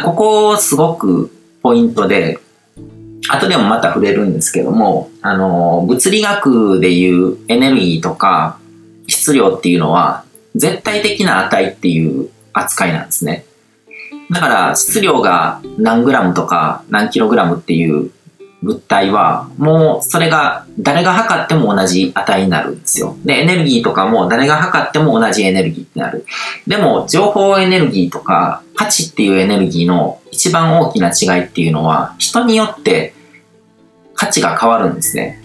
ここすごくポイントで、後でもまた触れるんですけども、あの、物理学でいうエネルギーとか質量っていうのは、絶対的な値っていう扱いなんですね。だから質量が何グラムとか何キログラムっていう物体は、もうそれが誰が測っても同じ値になるんですよ。で、エネルギーとかも誰が測っても同じエネルギーになる。でも、情報エネルギーとか価値っていうエネルギーの一番大きな違いっていうのは、人によって価値が変わるんですね。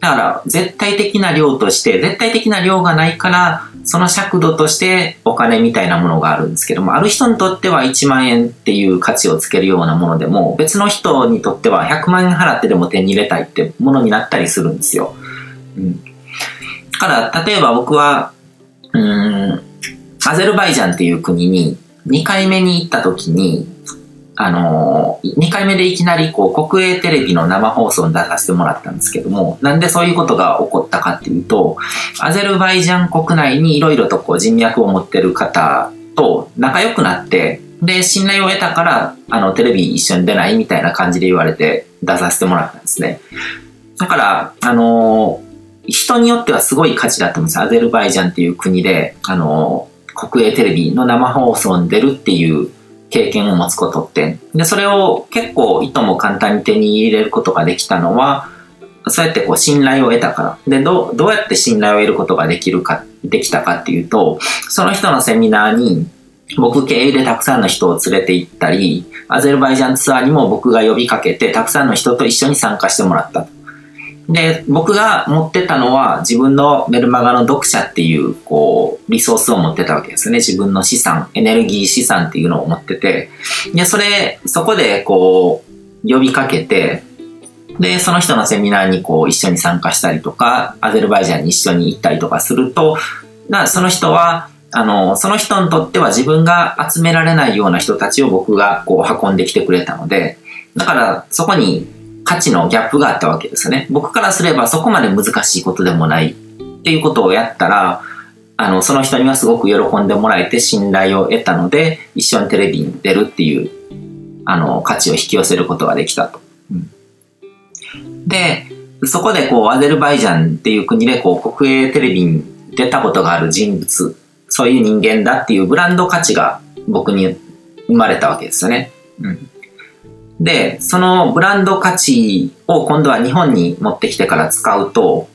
だから、絶対的な量として、絶対的な量がないから、その尺度としてお金みたいなものがあるんですけども、ある人にとっては1万円っていう価値をつけるようなものでも、別の人にとっては100万円払ってでも手に入れたいってものになったりするんですよ。うん。だから、例えば僕は、うん、アゼルバイジャンっていう国に2回目に行った時に、あのー、2回目でいきなりこう国営テレビの生放送に出させてもらったんですけども、なんでそういうことが起こったかっていうと、アゼルバイジャン国内にいろいろとこう人脈を持ってる方と仲良くなって、で、信頼を得たから、あの、テレビ一緒に出ないみたいな感じで言われて出させてもらったんですね。だから、あのー、人によってはすごい価値だと思うんです。アゼルバイジャンっていう国で、あのー、国営テレビの生放送に出るっていう経験を持つことって。で、それを結構いとも簡単に手に入れることができたのは、そうやってこう信頼を得たから。で、どう、どうやって信頼を得ることができるか、できたかっていうと、その人のセミナーに僕経由でたくさんの人を連れて行ったり、アゼルバイジャンツアーにも僕が呼びかけて、たくさんの人と一緒に参加してもらった。で、僕が持ってたのは自分のメルマガの読者っていう、こう、リソースを持ってたわけですね。自分の資産、エネルギー資産っていうのを持ってて。で、それ、そこでこう、呼びかけて、で、その人のセミナーにこう、一緒に参加したりとか、アゼルバイジャンに一緒に行ったりとかすると、なその人は、あの、その人にとっては自分が集められないような人たちを僕がこう運んできてくれたので、だからそこに価値のギャップがあったわけですよね。僕からすればそこまで難しいことでもないっていうことをやったら、あの、その人にはすごく喜んでもらえて信頼を得たので、一緒にテレビに出るっていう、あの、価値を引き寄せることができたと。うん、で、そこでこう、アゼルバイジャンっていう国でこう、国営テレビに出たことがある人物、そういう人間だっていうブランド価値が僕に生まれたわけですよね。うん。で、そのブランド価値を今度は日本に持ってきてから使うと、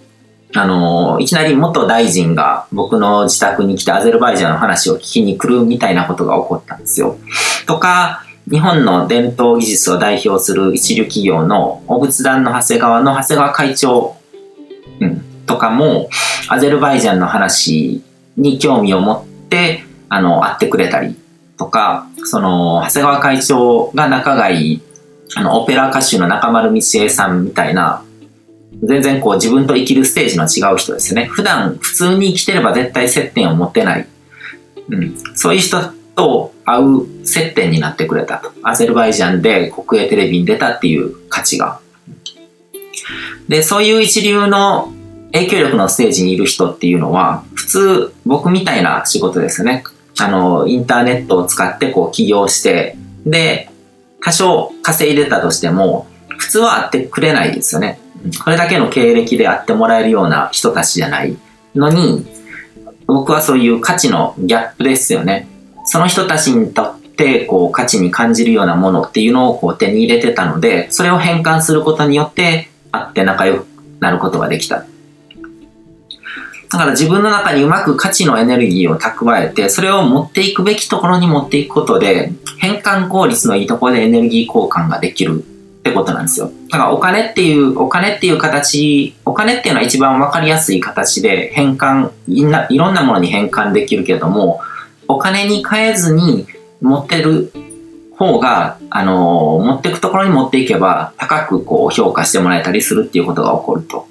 あの、いきなり元大臣が僕の自宅に来てアゼルバイジャンの話を聞きに来るみたいなことが起こったんですよ。とか、日本の伝統技術を代表する一流企業のお仏壇の長谷川の長谷川会長、うん、とかも、アゼルバイジャンの話に興味を持って、あの、会ってくれたりとか、その、長谷川会長が仲がいいあの、オペラ歌手の中丸道恵さんみたいな、全然こう自分と生きるステージの違う人ですね。普段普通に生きてれば絶対接点を持てない。うん。そういう人と会う接点になってくれたと。アゼルバイジャンで国営テレビに出たっていう価値が。で、そういう一流の影響力のステージにいる人っていうのは、普通僕みたいな仕事ですね。あの、インターネットを使ってこう起業して、で、多少稼いでたとしても、普通は会ってくれないですよね。これだけの経歴で会ってもらえるような人たちじゃないのに、僕はそういう価値のギャップですよね。その人たちにとってこう価値に感じるようなものっていうのをこう手に入れてたので、それを変換することによって会って仲良くなることができた。だから自分の中にうまく価値のエネルギーを蓄えて、それを持っていくべきところに持っていくことで、変換効率のいいところでエネルギー交換ができるってことなんですよ。だからお金っていう、お金っていう形、お金っていうのは一番わかりやすい形で変換いんな、いろんなものに変換できるけども、お金に変えずに持ってる方が、あの、持ってくところに持っていけば、高くこう評価してもらえたりするっていうことが起こると。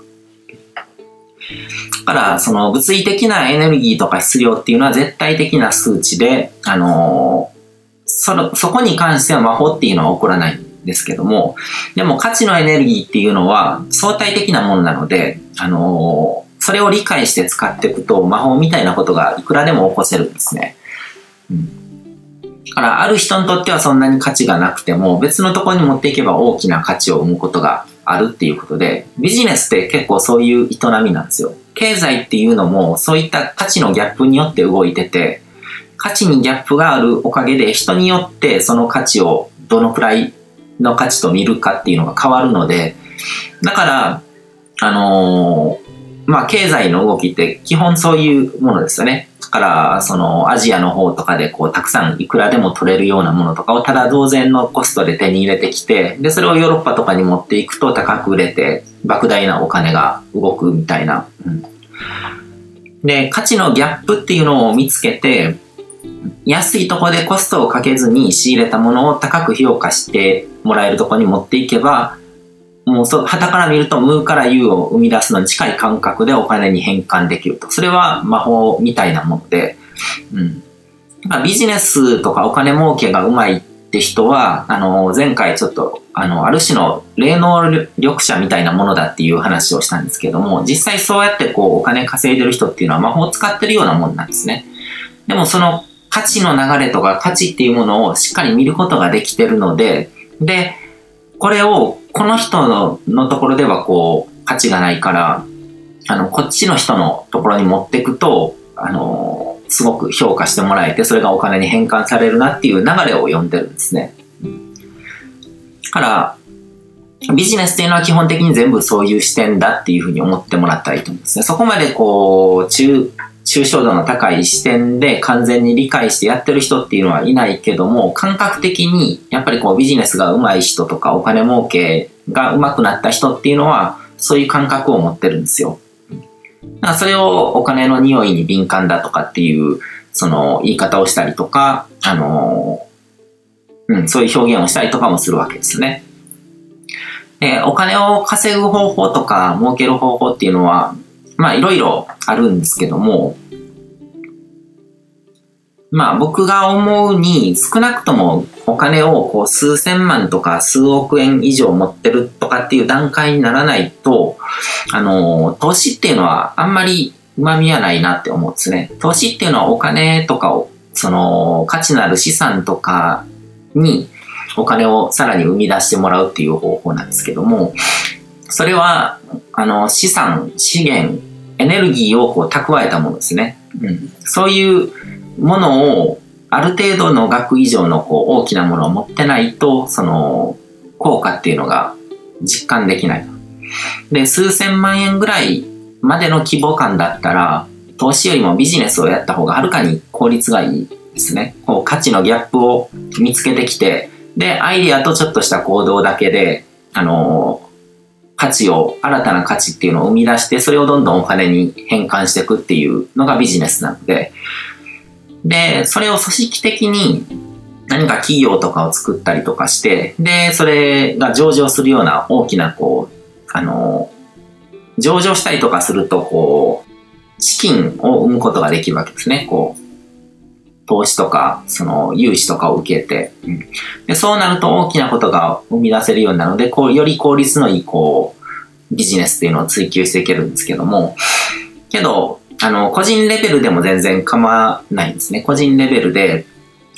だから、その物理的なエネルギーとか質量っていうのは絶対的な数値で、あのー、その、そこに関しては魔法っていうのは起こらないんですけども、でも価値のエネルギーっていうのは相対的なものなので、あのー、それを理解して使っていくと魔法みたいなことがいくらでも起こせるんですね。うん、だからある人にとってはそんなに価値がなくても別のところに持っていけば大きな価値を生むことがあるっていうことでビジネスって結構そういう営みなんですよ。経済っていうのもそういった価値のギャップによって動いてて価値にギャップがあるおかげで人によってその価値をどのくらいの価値と見るかっていうのが変わるのでだからあのーまあ、経済の動きって基本そういうものですよね。だから、その、アジアの方とかで、こう、たくさんいくらでも取れるようなものとかを、ただ同然のコストで手に入れてきて、で、それをヨーロッパとかに持っていくと高く売れて、莫大なお金が動くみたいな。うん、で、価値のギャップっていうのを見つけて、安いとこでコストをかけずに仕入れたものを高く評価してもらえるとこに持っていけば、もうそ、旗から見ると無から有を生み出すのに近い感覚でお金に変換できると。それは魔法みたいなもので、うん。ビジネスとかお金儲けがうまいって人は、あの、前回ちょっと、あの、ある種の霊能力者みたいなものだっていう話をしたんですけども、実際そうやってこう、お金稼いでる人っていうのは魔法を使ってるようなもんなんですね。でもその価値の流れとか価値っていうものをしっかり見ることができてるので、で、これをこの人ののところではこう価値がないからあのこっちの人のところに持っていくとあのすごく評価してもらえてそれがお金に変換されるなっていう流れを読んでるんですね。だからビジネスっていうのは基本的に全部そういう視点だっていうふうに思ってもらったらいいと思うんですね。そこまでこう中抽象度の高い視点で完全に理解してやってる人っていうのはいないけども、感覚的にやっぱりこうビジネスが上手い人とかお金儲けが上手くなった人っていうのは、そういう感覚を持ってるんですよ。だからそれをお金の匂いに敏感だとかっていう、その言い方をしたりとか、あの、うん、そういう表現をしたりとかもするわけですね。で、お金を稼ぐ方法とか儲ける方法っていうのは、まあいろいろあるんですけども、まあ僕が思うに少なくともお金をこう数千万とか数億円以上持ってるとかっていう段階にならないと、あの、投資っていうのはあんまり旨味はないなって思うんですね。投資っていうのはお金とかを、その価値のある資産とかにお金をさらに生み出してもらうっていう方法なんですけども、それは、あの、資産、資源、エネルギーをこう蓄えたものですね。うん。そういうものを、ある程度の額以上のこう大きなものを持ってないと、その、効果っていうのが実感できない。で、数千万円ぐらいまでの規模感だったら、投資よりもビジネスをやった方がはるかに効率がいいですね。こう価値のギャップを見つけてきて、で、アイディアとちょっとした行動だけで、あの価値を、新たな価値っていうのを生み出して、それをどんどんお金に変換していくっていうのがビジネスなので、で、それを組織的に何か企業とかを作ったりとかして、で、それが上場するような大きな、こう、あの、上場したりとかすると、こう、資金を生むことができるわけですね。こう、投資とか、その融資とかを受けて、うん、でそうなると大きなことが生み出せるようになるので、こう、より効率のいい、こう、ビジネスっていうのを追求していけるんですけども、けど、あの、個人レベルでも全然構わないんですね。個人レベルで、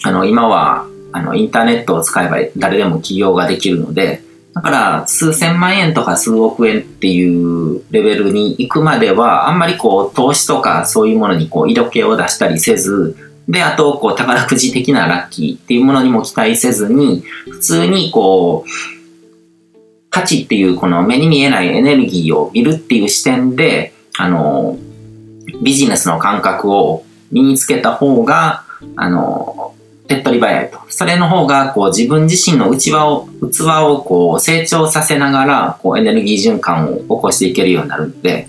あの、今は、あの、インターネットを使えば誰でも起業ができるので、だから、数千万円とか数億円っていうレベルに行くまでは、あんまりこう、投資とかそういうものにこう、色気を出したりせず、で、あと、こう、宝くじ的なラッキーっていうものにも期待せずに、普通にこう、価値っていうこの目に見えないエネルギーを見るっていう視点で、あの、ビジネスの感覚を身につけた方が、あの、手っ取り早いと。それの方が、こう、自分自身の内輪を、器をこう、成長させながら、こう、エネルギー循環を起こしていけるようになるんで、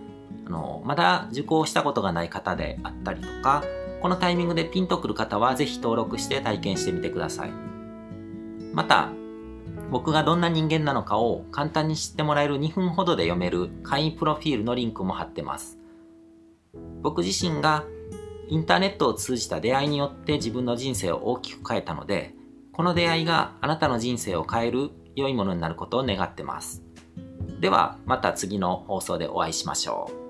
の、まだ受講したことがない方であったりとか、このタイミングでピンとくる方はぜひ登録して体験してみてください。また、僕がどんな人間なのかを簡単に知ってもらえる2分ほどで読める会員プロフィールのリンクも貼ってます。僕自身がインターネットを通じた出会いによって自分の人生を大きく変えたので、この出会いがあなたの人生を変える良いものになることを願ってます。ではまた次の放送でお会いしましょう。